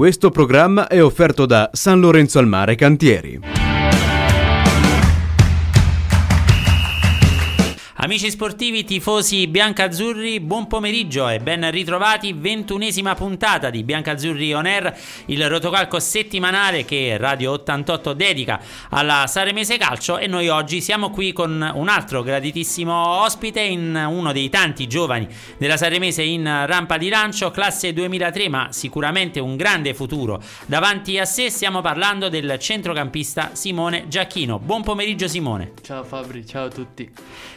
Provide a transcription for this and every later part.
Questo programma è offerto da San Lorenzo al Mare Cantieri. Amici sportivi, tifosi biancazzurri, buon pomeriggio e ben ritrovati. Ventunesima puntata di Biancazzurri On Air, il rotocalco settimanale che Radio 88 dedica alla Saremese Calcio. E noi oggi siamo qui con un altro graditissimo ospite, in uno dei tanti giovani della Saremese in rampa di lancio, classe 2003, ma sicuramente un grande futuro davanti a sé. Stiamo parlando del centrocampista Simone Giacchino. Buon pomeriggio, Simone. Ciao Fabri, ciao a tutti.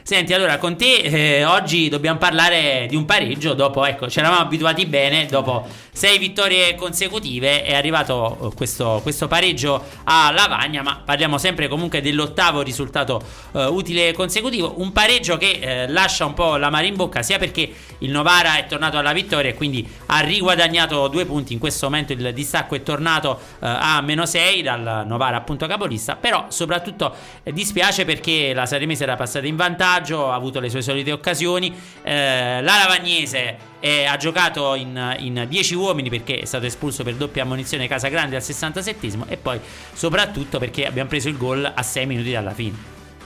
Senti, allora con te eh, oggi dobbiamo parlare di un pareggio. Dopo, ecco, ci eravamo abituati bene. Dopo sei vittorie consecutive è arrivato eh, questo, questo pareggio a Lavagna. Ma parliamo sempre comunque dell'ottavo risultato eh, utile consecutivo. Un pareggio che eh, lascia un po' la mare in bocca, sia perché il Novara è tornato alla vittoria e quindi ha riguadagnato due punti. In questo momento il distacco è tornato eh, a meno 6 dal Novara, appunto capolista. Però soprattutto eh, dispiace perché la Saremese era passata in vantaggio ha avuto le sue solite occasioni. Eh, la Lavagnese eh, ha giocato in 10 uomini perché è stato espulso per doppia ammonizione Casagrande al 67 e poi soprattutto perché abbiamo preso il gol a 6 minuti dalla fine.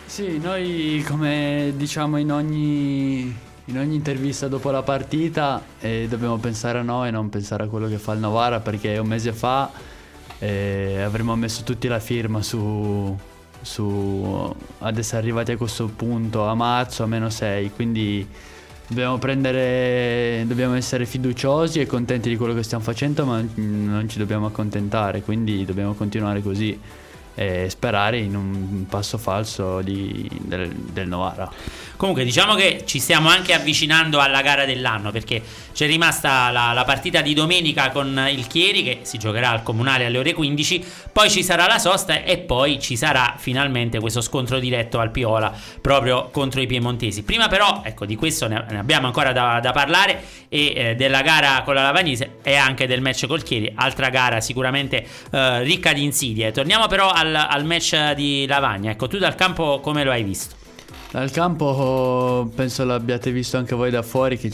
Sì, noi come diciamo in ogni in ogni intervista dopo la partita eh, dobbiamo pensare a noi e non pensare a quello che fa il Novara perché un mese fa eh, avremmo messo tutti la firma su, su, ad essere arrivati a questo punto a marzo a meno 6 quindi dobbiamo prendere dobbiamo essere fiduciosi e contenti di quello che stiamo facendo ma non ci dobbiamo accontentare quindi dobbiamo continuare così e sperare in un passo falso di, del, del Novara Comunque diciamo che ci stiamo anche avvicinando alla gara dell'anno perché c'è rimasta la, la, partita di domenica con il Chieri che si giocherà al Comunale alle ore 15, poi ci sarà la sosta e poi ci sarà finalmente questo scontro diretto al Piola proprio contro i piemontesi. Prima però, ecco, di questo ne, abbiamo ancora da, da parlare e eh, della gara con la Lavagnese e anche del match col Chieri, altra gara sicuramente eh, ricca di insidie. Torniamo però al, al match di Lavagna, ecco, tu dal campo come lo hai visto? Dal campo penso l'abbiate visto anche voi da fuori che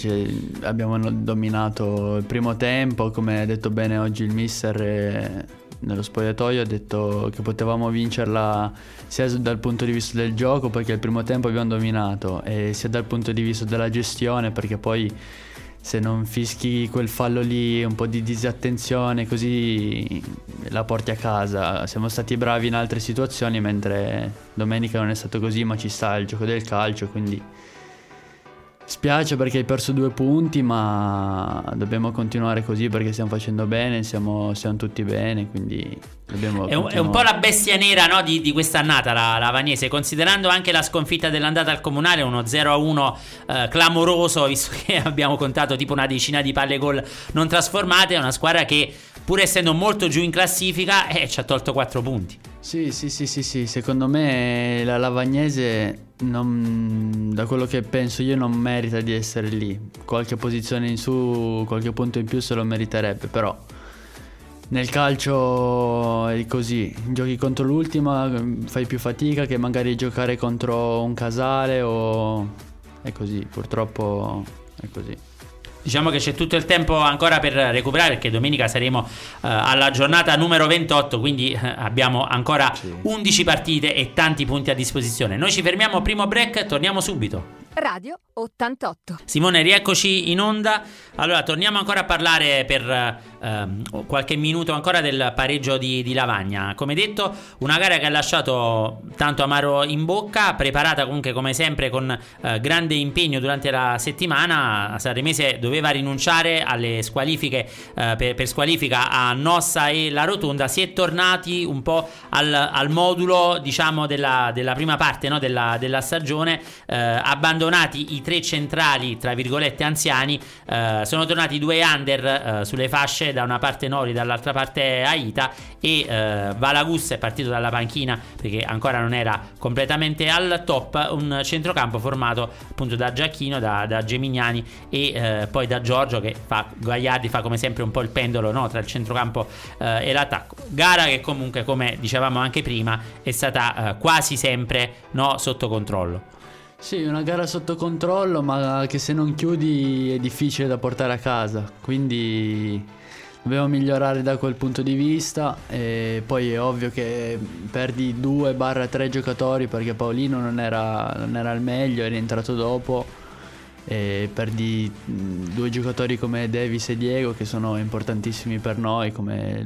abbiamo dominato il primo tempo, come ha detto bene oggi il mister eh, nello spogliatoio ha detto che potevamo vincerla sia dal punto di vista del gioco perché il primo tempo abbiamo dominato e sia dal punto di vista della gestione perché poi se non fischi quel fallo lì, un po' di disattenzione, così la porti a casa. Siamo stati bravi in altre situazioni, mentre domenica non è stato così, ma ci sta il gioco del calcio, quindi Spiace perché hai perso due punti, ma dobbiamo continuare così perché stiamo facendo bene, siamo, siamo tutti bene, quindi dobbiamo... È un, è un po' la bestia nera no, di, di quest'annata la, la Vagnese, considerando anche la sconfitta dell'andata al comunale, uno 0-1 eh, clamoroso, visto che abbiamo contato tipo una decina di palle gol non trasformate, è una squadra che pur essendo molto giù in classifica eh, ci ha tolto 4 punti. Sì, sì, sì, sì, sì, secondo me la Lavagnese non, da quello che penso io non merita di essere lì. Qualche posizione in su, qualche punto in più se lo meriterebbe, però nel calcio è così, giochi contro l'ultima, fai più fatica che magari giocare contro un casale o è così, purtroppo è così. Diciamo che c'è tutto il tempo ancora per recuperare perché domenica saremo uh, alla giornata numero 28, quindi uh, abbiamo ancora sì. 11 partite e tanti punti a disposizione. Noi ci fermiamo, primo break, torniamo subito. Radio 88. Simone, rieccoci in onda. Allora, torniamo ancora a parlare per ehm, qualche minuto ancora del pareggio di, di, Lavagna. Come detto, una gara che ha lasciato tanto amaro in bocca, preparata comunque come sempre con eh, grande impegno durante la settimana. Sanremese doveva rinunciare alle squalifiche eh, per, per, squalifica a Nossa e la Rotonda. Si è tornati un po' al, al modulo, diciamo, della, della prima parte no? della, della, stagione, eh, abbandonando abbandonati i tre centrali, tra virgolette anziani, eh, sono tornati due under eh, sulle fasce, da una parte Nori, dall'altra parte Aita e eh, Valagus è partito dalla panchina perché ancora non era completamente al top, un centrocampo formato appunto da Giacchino, da, da Gemignani e eh, poi da Giorgio che fa, Gagliardi fa come sempre un po' il pendolo no, tra il centrocampo eh, e l'attacco. Gara che comunque come dicevamo anche prima è stata eh, quasi sempre no, sotto controllo. Sì, una gara sotto controllo, ma che se non chiudi è difficile da portare a casa. Quindi dobbiamo migliorare da quel punto di vista e poi è ovvio che perdi 2-3 giocatori perché Paolino non era, non era al meglio, è rientrato dopo e perdi due giocatori come Davis e Diego che sono importantissimi per noi come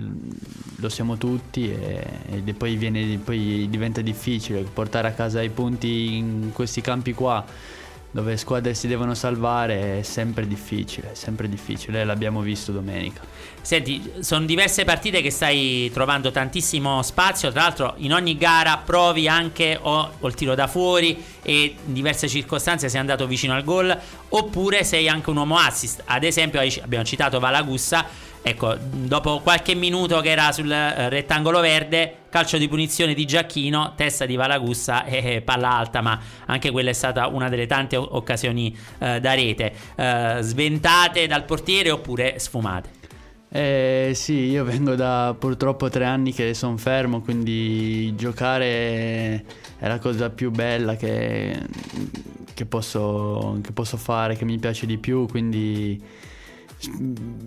lo siamo tutti e, e poi, viene, poi diventa difficile portare a casa i punti in questi campi qua dove squadre si devono salvare è sempre difficile, sempre difficile, l'abbiamo visto domenica. Senti, sono diverse partite che stai trovando tantissimo spazio, tra l'altro in ogni gara provi anche o, il tiro da fuori e in diverse circostanze sei andato vicino al gol, oppure sei anche un uomo assist, ad esempio abbiamo citato Valagussa. Ecco, dopo qualche minuto che era sul eh, rettangolo verde, calcio di punizione di Giacchino, testa di Valagussa e eh, palla alta, ma anche quella è stata una delle tante occasioni eh, da rete. Eh, sventate dal portiere oppure sfumate? Eh, sì, io vengo da purtroppo tre anni che sono fermo, quindi giocare è la cosa più bella che, che, posso, che posso fare, che mi piace di più, quindi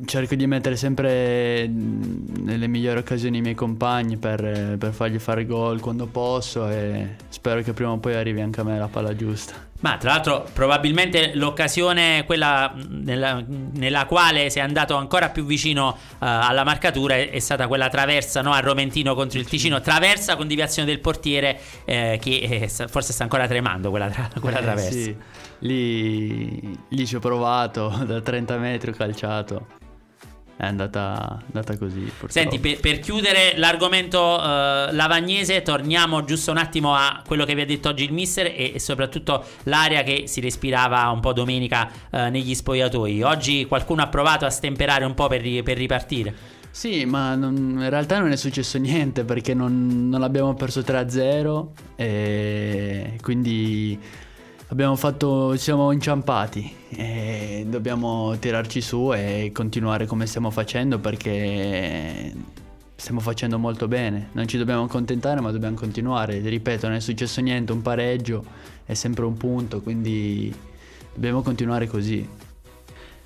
cerco di mettere sempre nelle migliori occasioni i miei compagni per, per fargli fare gol quando posso e spero che prima o poi arrivi anche a me la palla giusta. Ma tra l'altro probabilmente l'occasione quella nella, nella, quale sei andato ancora più vicino uh, alla marcatura è, è, stata quella traversa no, a Romentino contro il Ticino, traversa con deviazione del portiere eh, che eh, forse sta ancora tremando quella, tra, quella eh, traversa. Sì. Lì, lì ci ho provato da 30 metri ho calciato è andata, andata così. Purtroppo. Senti, per, per, chiudere l'argomento uh, lavagnese, torniamo giusto un attimo a quello che vi ha detto oggi il mister e, e soprattutto l'aria che si respirava un po' domenica uh, negli spogliatoi. Oggi qualcuno ha provato a stemperare un po' per, per ripartire. Sì, ma non, in realtà non è successo niente perché non, non l'abbiamo perso 3-0 e quindi abbiamo fatto, siamo inciampati e dobbiamo tirarci su e continuare come stiamo facendo perché stiamo facendo molto bene. Non ci dobbiamo accontentare ma dobbiamo continuare. Ripeto, non è successo niente, un pareggio è sempre un punto, quindi dobbiamo continuare così.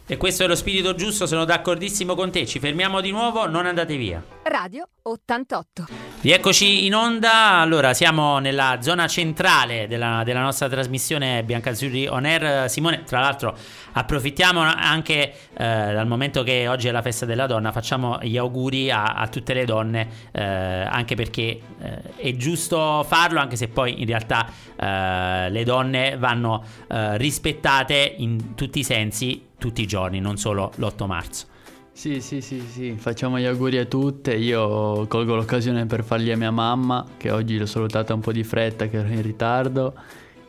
E questo è lo spirito giusto, sono d'accordissimo con te. Ci fermiamo di nuovo, non andate via. Radio 88. Rieccoci in onda. Allora, siamo nella zona centrale della, della nostra trasmissione Biancazzurri On Air. Simone, tra l'altro, approfittiamo anche eh, dal momento che oggi è la festa della donna, facciamo gli auguri a, a tutte le donne, eh, anche perché eh, è giusto farlo, anche se poi in realtà eh, le donne vanno eh, rispettate in tutti i sensi tutti i giorni, non solo l'8 marzo. Sì, sì, sì, sì, facciamo gli auguri a tutte. Io colgo l'occasione per farli a mia mamma, che oggi l'ho salutata un po' di fretta, che ero in ritardo,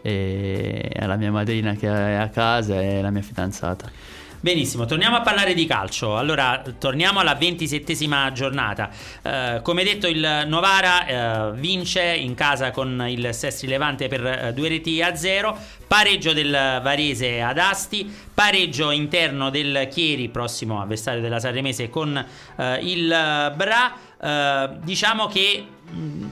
e alla mia madrina che è a casa e alla mia fidanzata. Benissimo, torniamo a parlare di calcio. Allora, torniamo alla ventisettesima giornata. Eh, come detto, il Novara eh, vince in casa con il Sestri Levante per eh, due reti a zero. Pareggio del Varese ad Asti, pareggio interno del Chieri, prossimo avversario della Sanremese, con eh, il Bra. Eh, diciamo che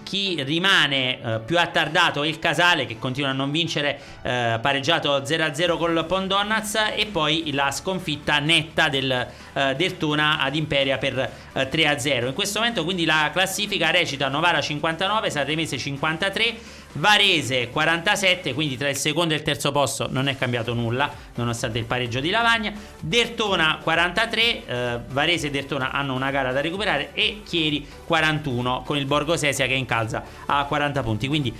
chi rimane uh, più attardato è il Casale che continua a non vincere, uh, pareggiato 0-0 col Pondonaz e poi la sconfitta netta del, uh, del Tona ad Imperia per 3-0. In questo momento quindi la classifica recita Novara 59, Sanremese 53 Varese 47, quindi tra il secondo e il terzo posto non è cambiato nulla, nonostante il pareggio di Lavagna. Dertona 43, eh, Varese e Dertona hanno una gara da recuperare e Chieri 41 con il Borgo Sesia che incalza a 40 punti. Quindi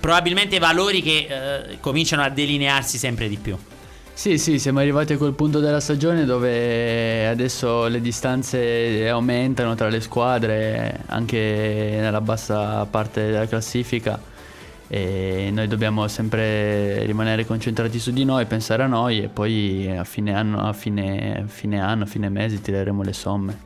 probabilmente valori che eh, cominciano a delinearsi sempre di più. Sì, sì, siamo arrivati a quel punto della stagione dove adesso le distanze aumentano tra le squadre, anche nella bassa parte della classifica e noi dobbiamo sempre rimanere concentrati su di noi, pensare a noi e poi a fine anno, a fine, fine anno, a fine mese tireremo le somme.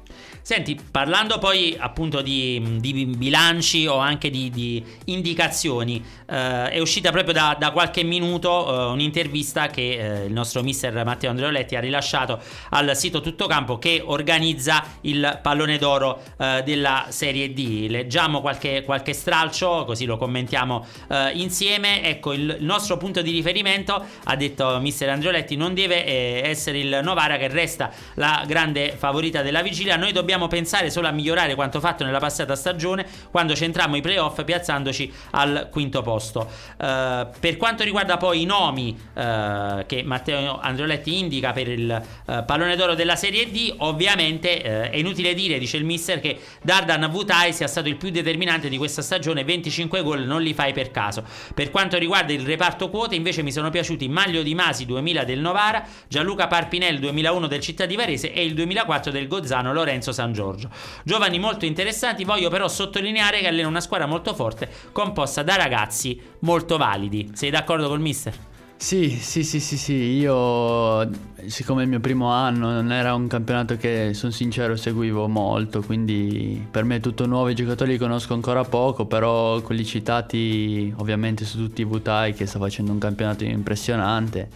Senti, parlando poi appunto di, di bilanci o anche di, di indicazioni, eh, è uscita proprio da, da qualche minuto eh, un'intervista che eh, il nostro mister Matteo Andreoletti ha rilasciato al sito Tuttocampo che organizza il pallone d'oro eh, della Serie D. Leggiamo qualche, qualche stralcio, così lo commentiamo eh, insieme. Ecco, il, il, nostro punto di riferimento, ha detto mister Andreoletti, non deve eh, essere il Novara che resta la grande favorita della vigilia. Noi dobbiamo dobbiamo pensare solo a migliorare quanto fatto nella passata stagione quando centrammo i playoff piazzandoci al quinto posto. Uh, per quanto riguarda poi i nomi uh, che Matteo Andrioletti indica per il uh, pallone d'oro della Serie D, ovviamente è inutile dire, dice il mister, che Dardan Vutai sia stato il più determinante di questa stagione, 25 gol non li fai per caso. Per quanto riguarda il reparto quote, invece mi sono piaciuti Maglio Di Masi 2000 del Novara, Gianluca Parpinel 2001 del Città di Varese e il 2004 del Gozzano Lorenzo San Giorgio. Giovani molto interessanti, voglio però sottolineare che allena una squadra molto forte composta da ragazzi molto validi. Sei d'accordo col mister? Sì, sì, sì, sì, sì, io siccome il mio primo anno non era un campionato che sono sincero seguivo molto, quindi per me è tutto nuovo, i giocatori li conosco ancora poco, però quelli citati ovviamente su tutti i Vutai che sta facendo un campionato impressionante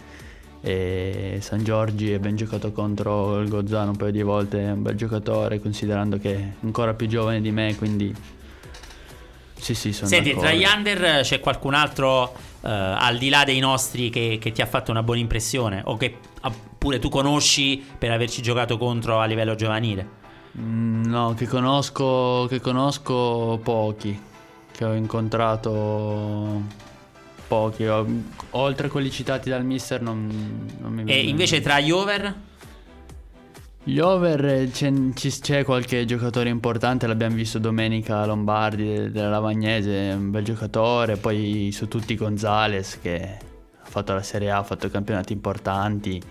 e San Giorgi è ben giocato contro il Gozzano un paio di volte, è un bel giocatore considerando che è ancora più giovane di me, quindi sì sì sono Senti, d'accordo. tra gli under c'è qualcun altro uh, al di là dei nostri che, che, ti ha fatto una buona impressione o che pure tu conosci per averci giocato contro a livello giovanile? Mm, no, che conosco, che conosco pochi, che ho incontrato pochi. Oltre a quelli citati dal mister non, non mi E invece tra gli over? Gli over c'è, c'è, qualche giocatore importante, l'abbiamo visto domenica Lombardi della Lavagnese, un bel giocatore, poi su tutti Gonzales che ha fatto la Serie A, ha fatto campionati importanti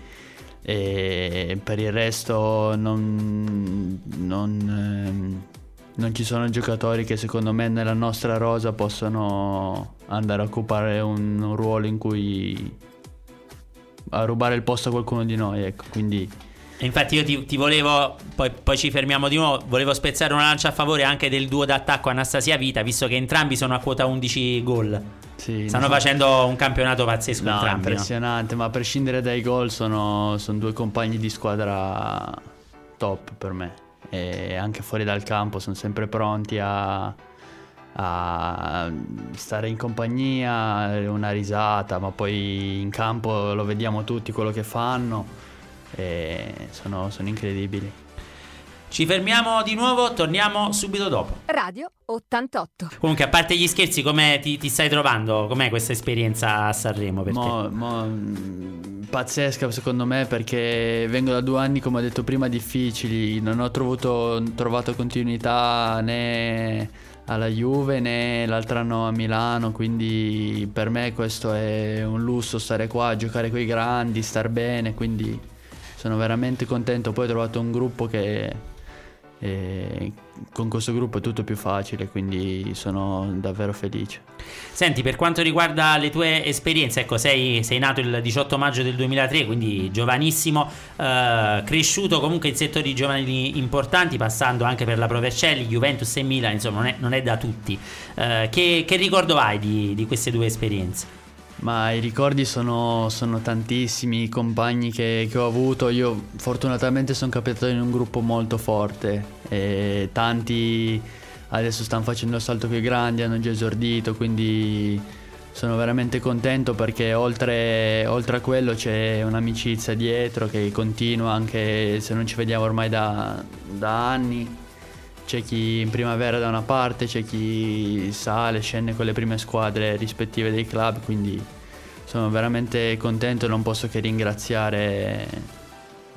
e per il resto non, non, ehm, non ci sono giocatori che secondo me nella nostra rosa possono andare a occupare un, ruolo in cui a rubare il posto a qualcuno di noi, ecco, quindi Infatti io ti, ti volevo, poi, poi, ci fermiamo di nuovo, volevo spezzare una lancia a favore anche del duo d'attacco Anastasia Vita, visto che entrambi sono a quota 11 gol. Sì, Stanno no. facendo un campionato pazzesco no, entrambi. Impressionante, no? ma a prescindere dai gol sono, sono due compagni di squadra top per me e anche fuori dal campo sono sempre pronti a, a stare in compagnia, una risata, ma poi in campo lo vediamo tutti quello che fanno e sono, sono incredibili. Ci fermiamo di nuovo, torniamo subito dopo. Radio 88. Comunque, a parte gli scherzi, come ti, ti stai trovando? Com'è questa esperienza a Sanremo per mo, te? Mo, pazzesca secondo me perché vengo da due anni, come ho detto prima, difficili. Non ho trovato, trovato continuità né alla Juve né l'altro anno a Milano, quindi per me questo è un lusso stare qua, giocare con i grandi, star bene, quindi sono veramente contento. Poi ho trovato un gruppo che e con questo gruppo è tutto più facile, quindi sono davvero felice. Senti, per quanto riguarda le tue esperienze, ecco, sei, sei nato il 18 maggio del 2003, quindi giovanissimo, eh, cresciuto comunque in settori giovanili importanti, passando anche per la Provercelli, Juventus e Milan, insomma, non è, non è da tutti. Eh, che, che, ricordo hai di, di queste due esperienze? Ma i ricordi sono, sono tantissimi, i compagni che, che, ho avuto. Io fortunatamente sono capitato in un gruppo molto forte e tanti adesso stanno facendo il salto più grandi, hanno già esordito, quindi sono veramente contento perché oltre, oltre a quello c'è un'amicizia dietro che continua anche se non ci vediamo ormai da, da anni c'è chi in primavera da una parte, c'è chi sale, scende con le prime squadre rispettive dei club, quindi sono veramente contento e non posso che ringraziare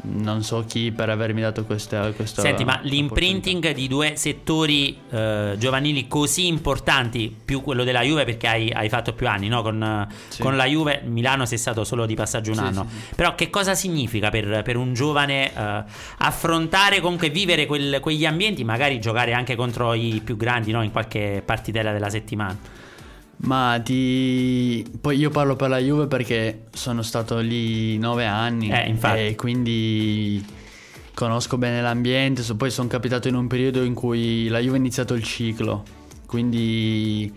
non so chi per avermi dato questa, questa Senti, ma l'imprinting di due settori eh, giovanili così importanti, più quello della Juve perché hai, hai fatto più anni, no? con, sì. con, la Juve Milano sei stato solo di passaggio un sì, anno, sì, però che cosa significa per, per un giovane eh, affrontare, comunque vivere quel, quegli ambienti, magari giocare anche contro i più grandi no? in qualche partitella della settimana? Ma ti... Poi io parlo per la Juve perché sono stato lì nove anni eh, e quindi conosco bene l'ambiente, poi sono capitato in un periodo in cui la Juve ha iniziato il ciclo, quindi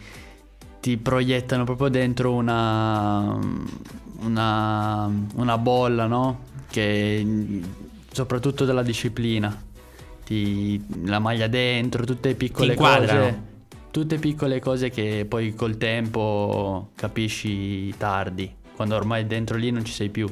ti proiettano proprio dentro una, una, una bolla, no? Che soprattutto della disciplina, ti- la maglia dentro, tutte piccole inquadrano. cose. Tutte piccole cose che poi col tempo capisci tardi, quando ormai dentro lì non ci sei più.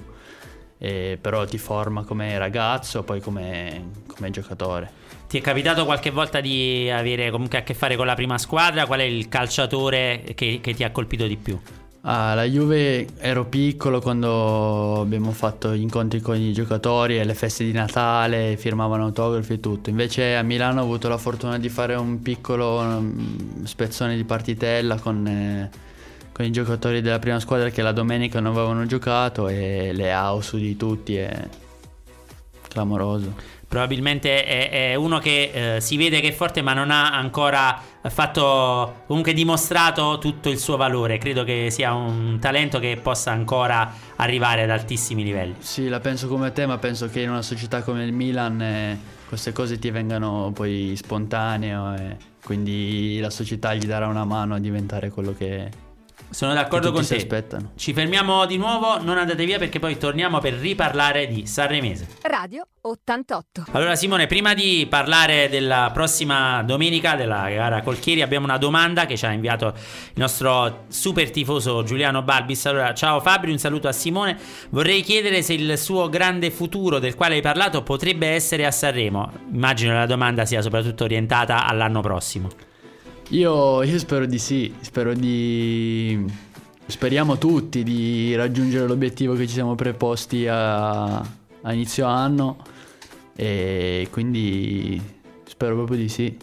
Eh, però ti forma come ragazzo, poi come, come giocatore. Ti è capitato qualche volta di avere comunque a che fare con la prima squadra? Qual è il calciatore che, che ti ha colpito di più? Ah, la Juve ero piccolo quando abbiamo fatto gli incontri con i giocatori e le feste di Natale, firmavano autografi e tutto. Invece a Milano ho avuto la fortuna di fare un piccolo mm, spezzone di partitella con, eh, con i giocatori della prima squadra che la domenica non avevano giocato e le su di tutti è clamoroso. Probabilmente è, è uno che eh, si vede che è forte, ma non ha ancora fatto comunque dimostrato tutto il suo valore. Credo che sia un talento che possa ancora arrivare ad altissimi livelli. Sì, la penso come te, ma penso che in una società come il Milan eh, queste cose ti vengano poi spontaneo e quindi la società gli darà una mano a diventare quello che, Sono d'accordo con te. aspettano. Ci fermiamo di nuovo, non andate via perché poi torniamo per riparlare di Sanremese. Radio 88. Allora Simone, prima di parlare della prossima domenica della gara Colchieri abbiamo una domanda che ci ha inviato il nostro super tifoso Giuliano Balbis. Allora, ciao Fabri, un saluto a Simone. Vorrei chiedere se il suo grande futuro del quale hai parlato potrebbe essere a Sanremo. Immagino la domanda sia soprattutto orientata all'anno prossimo. Io, io spero di sì, spero di... Speriamo tutti di raggiungere l'obiettivo che ci siamo preposti a, a inizio anno e quindi spero proprio di sì.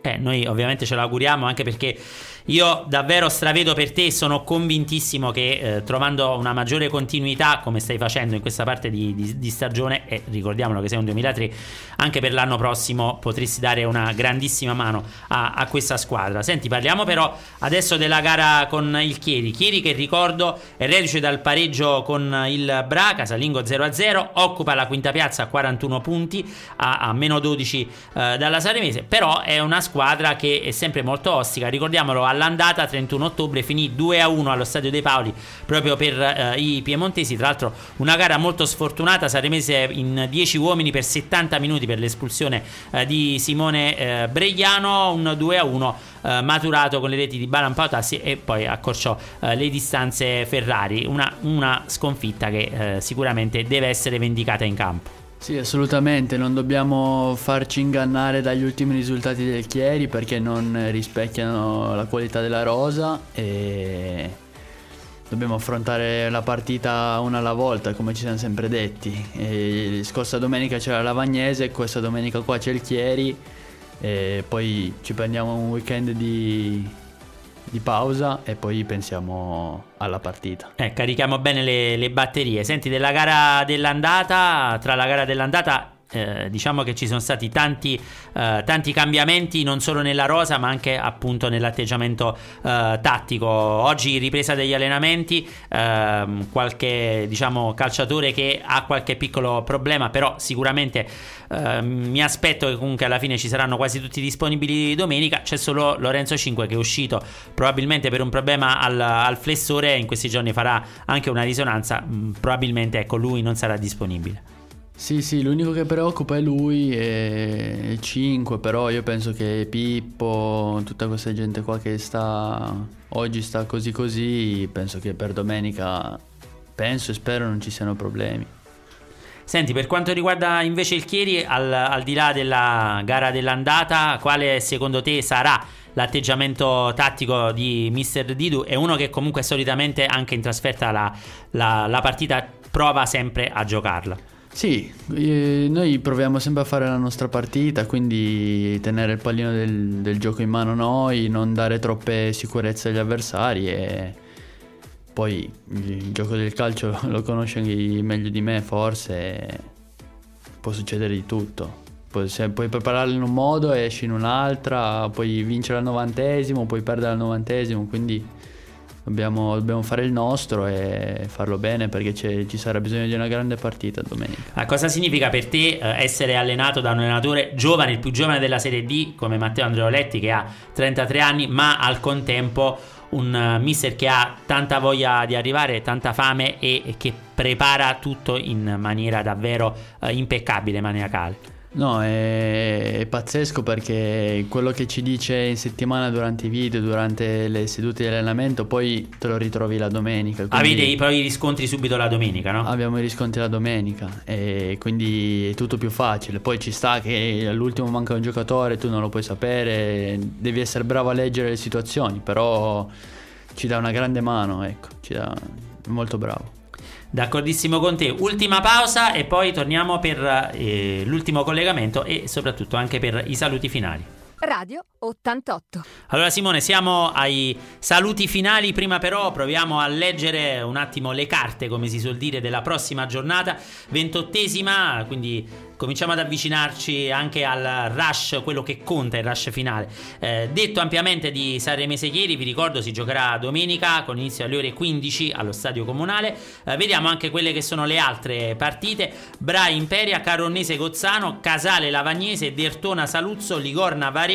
Eh, noi ovviamente ce l'auguriamo anche perché io davvero stravedo per te sono convintissimo che eh, trovando una maggiore continuità come stai facendo in questa parte di, di- di stagione e ricordiamolo che sei un 2003 anche per l'anno prossimo potresti dare una grandissima mano a, a questa squadra. Senti parliamo però adesso della gara con il Chieri. Chieri che ricordo è reduce dal pareggio con il Bra casalingo 0-0 occupa la quinta piazza a 41 punti a, a meno 12 eh, dalla Saremese però è una squadra che è sempre molto ostica. Ricordiamolo all'andata 31 ottobre finì 2-1 allo Stadio dei Paoli proprio per eh, i piemontesi. Tra l'altro una gara molto sfortunata Saremese in 10 uomini per 70 minuti per l'espulsione eh, di Simone eh, Bregliano. Un 2-1 eh, maturato con le reti di Balan Pautassi e poi accorciò eh, le distanze Ferrari. Una, una sconfitta che eh, sicuramente deve essere vendicata in campo Sì, assolutamente, non dobbiamo farci ingannare dagli ultimi risultati del Chieri perché non rispecchiano la qualità della rosa e dobbiamo affrontare la partita una alla volta, come ci siamo sempre detti. E scorsa domenica c'era la Vagnese, questa domenica qua c'è il Chieri e poi ci prendiamo un weekend di, di pausa e poi pensiamo alla partita. Eh, carichiamo bene le, le batterie. Senti, della gara dell'andata, tra la gara dell'andata, eh, diciamo che ci sono stati tanti, eh, tanti cambiamenti, non solo nella rosa, ma anche appunto nell'atteggiamento eh, tattico. Oggi ripresa degli allenamenti, ehm, qualche diciamo calciatore che ha qualche piccolo problema, però sicuramente eh, mi aspetto che comunque alla fine ci saranno quasi tutti disponibili domenica. C'è solo Lorenzo 5 che è uscito probabilmente per un problema al, al flessore. In questi giorni farà anche una risonanza. Mm, probabilmente ecco lui non sarà disponibile. Sì, sì, l'unico che preoccupa è lui e 5, però io penso che Pippo, tutta questa gente qua che sta oggi sta così così, penso che per domenica penso e spero non ci siano problemi. Senti, per quanto riguarda invece il Chieri, al, al di là della gara dell'andata, quale secondo te sarà l'atteggiamento tattico di Mister Didu? È uno che comunque solitamente anche in trasferta la, la- la partita prova sempre a giocarla. Sì, eh, noi proviamo sempre a fare la nostra partita, quindi tenere il pallino del, del gioco in mano noi, non dare troppe sicurezze agli avversari e poi il gioco del calcio lo conosci meglio di me forse, e può succedere di tutto. Poi, se puoi prepararlo in un modo esci in un'altra, puoi vincere al novantesimo, puoi perdere al novantesimo, quindi Dobbiamo, dobbiamo fare il nostro e farlo bene perché ci sarà bisogno di una grande partita domenica. Ma cosa significa per te eh, essere allenato da un allenatore giovane, il più giovane della Serie D come Matteo Andreoletti che ha 33 anni, ma al contempo un uh, mister che ha tanta voglia di arrivare, tanta fame e, che prepara tutto in maniera davvero uh, impeccabile, maniacale? No, è, è, pazzesco perché quello che ci dice in settimana durante i video, durante le sedute di allenamento, poi te lo ritrovi la domenica. Avete i, poi i riscontri subito la domenica, no? Abbiamo i riscontri la domenica e quindi è tutto più facile. Poi ci sta che all'ultimo manca un giocatore, tu non lo puoi sapere, devi essere bravo a leggere le situazioni, però ci dà una grande mano, ecco, ci dà molto bravo. D'accordissimo con te. Ultima pausa e poi torniamo per eh, l'ultimo collegamento e soprattutto anche per i saluti finali. Radio 88. Allora Simone, siamo ai saluti finali, prima però proviamo a leggere un attimo le carte, come si suol dire, della prossima giornata, ventottesima, quindi cominciamo ad avvicinarci anche al rush, quello che conta il rush finale. Eh, detto ampiamente di Sanremese Chieri, vi ricordo si giocherà domenica con inizio alle ore 15 allo stadio comunale. Eh, vediamo anche quelle che sono le altre partite: Bra Imperia, Caronnese Gozzano, Casale Lavagnese, Dertona Saluzzo, Ligorna Varese,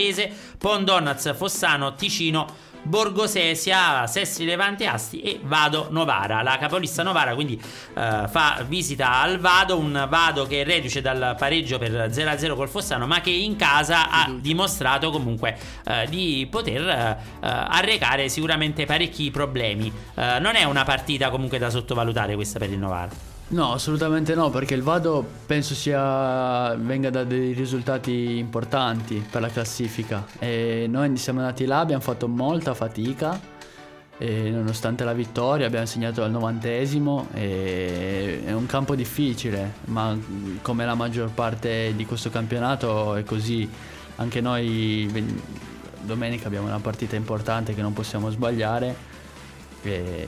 Pondonaz Fossano, Ticino. Borgosesia, Sestri Levante Asti e Vado Novara. La capolista Novara quindi eh, fa visita al Vado, un Vado che è reduce dal pareggio per 0-0 col Fossano, ma che in casa ha dimostrato comunque eh, di poter eh, arrecare sicuramente parecchi problemi. Eh, non è una partita comunque da sottovalutare questa per il Novara. No, assolutamente no, perché il Vado penso sia, venga da dei risultati importanti per la classifica. E noi siamo andati là, abbiamo fatto molta fatica, nonostante la vittoria abbiamo segnato al novantesimo. è un campo difficile, ma come la maggior parte di questo campionato è così. Anche noi domenica abbiamo una partita importante che non possiamo sbagliare. E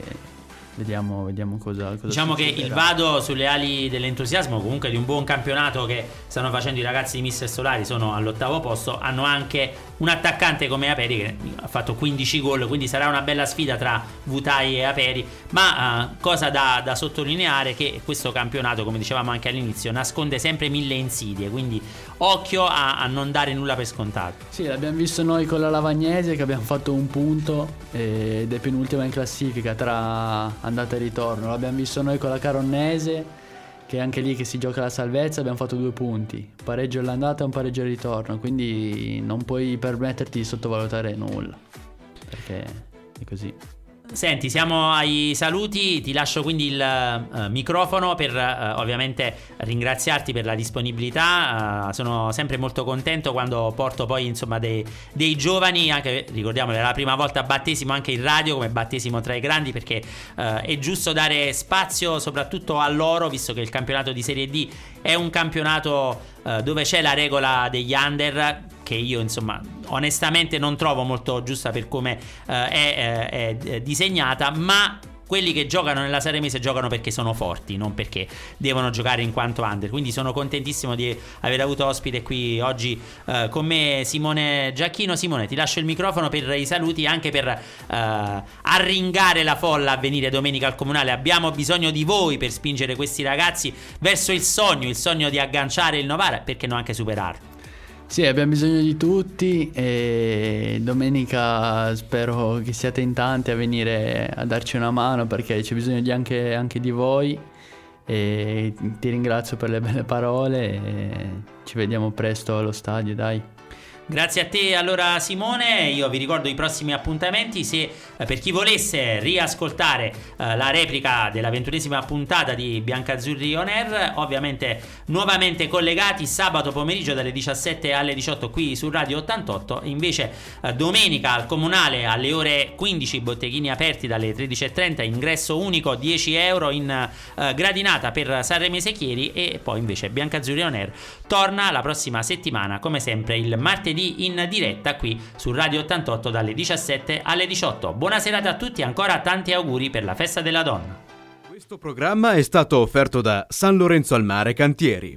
Vediamo, vediamo cosa, cosa Diciamo che il vado sulle ali dell'entusiasmo, comunque di un buon campionato che stanno facendo i ragazzi di Mister Solari, sono all'ottavo posto. Hanno anche un attaccante come Aperi che ha fatto 15 gol, quindi sarà una bella sfida tra Vutai e Aperi. Ma uh, cosa da, da sottolineare è che questo campionato, come dicevamo anche all'inizio, nasconde sempre mille insidie. Quindi occhio a, a non dare nulla per scontato. Sì, l'abbiamo visto noi con la Lavagnese che abbiamo fatto un punto ed è penultima in classifica tra andata e ritorno. L'abbiamo visto noi con la Caronnese che anche lì che si gioca la salvezza abbiamo fatto due punti, pareggio all'andata e un pareggio al ritorno, quindi non puoi permetterti di sottovalutare nulla, perché è così. Senti, siamo ai saluti, ti lascio quindi il uh, microfono per uh, ovviamente ringraziarti per la disponibilità, uh, sono sempre molto contento quando porto poi insomma dei, dei giovani, anche ricordiamolo, è la prima volta battesimo anche in radio come battesimo tra i grandi perché è giusto dare spazio soprattutto a loro visto che il campionato di Serie D è un campionato dove c'è la regola degli under che io insomma onestamente non trovo molto giusta per come uh, è, è, è disegnata, ma quelli che giocano nella serie mese giocano perché sono forti, non perché devono giocare in quanto under. Quindi sono contentissimo di aver avuto ospite qui oggi uh, con me Simone Giacchino. Simone, ti lascio il microfono per i saluti anche per uh, arringare la folla a venire domenica al comunale. Abbiamo bisogno di voi per spingere questi ragazzi verso il sogno, il sogno di agganciare il Novara, perché no anche superarlo. Sì, abbiamo bisogno di tutti e domenica spero che siate in tanti a venire a darci una mano perché c'è bisogno di anche, anche, di voi e ti ringrazio per le belle parole e ci vediamo presto allo stadio, dai. Grazie a te allora Simone, io vi ricordo i prossimi appuntamenti, se eh, per chi volesse riascoltare eh, la replica della ventunesima puntata di Biancazzurri On Air, ovviamente nuovamente collegati sabato pomeriggio dalle 17 alle 18 qui su Radio 88, invece eh, domenica al comunale alle ore 15 botteghini aperti dalle 13.30, ingresso unico 10 euro in eh, gradinata per Sanremese Chieri e poi invece Biancazzurri On Air torna la prossima settimana come sempre il martedì martedì in diretta qui su Radio 88 dalle 17 alle 18. Buona serata a tutti e ancora tanti auguri per la festa della donna. Questo programma è stato offerto da San Lorenzo al Mare Cantieri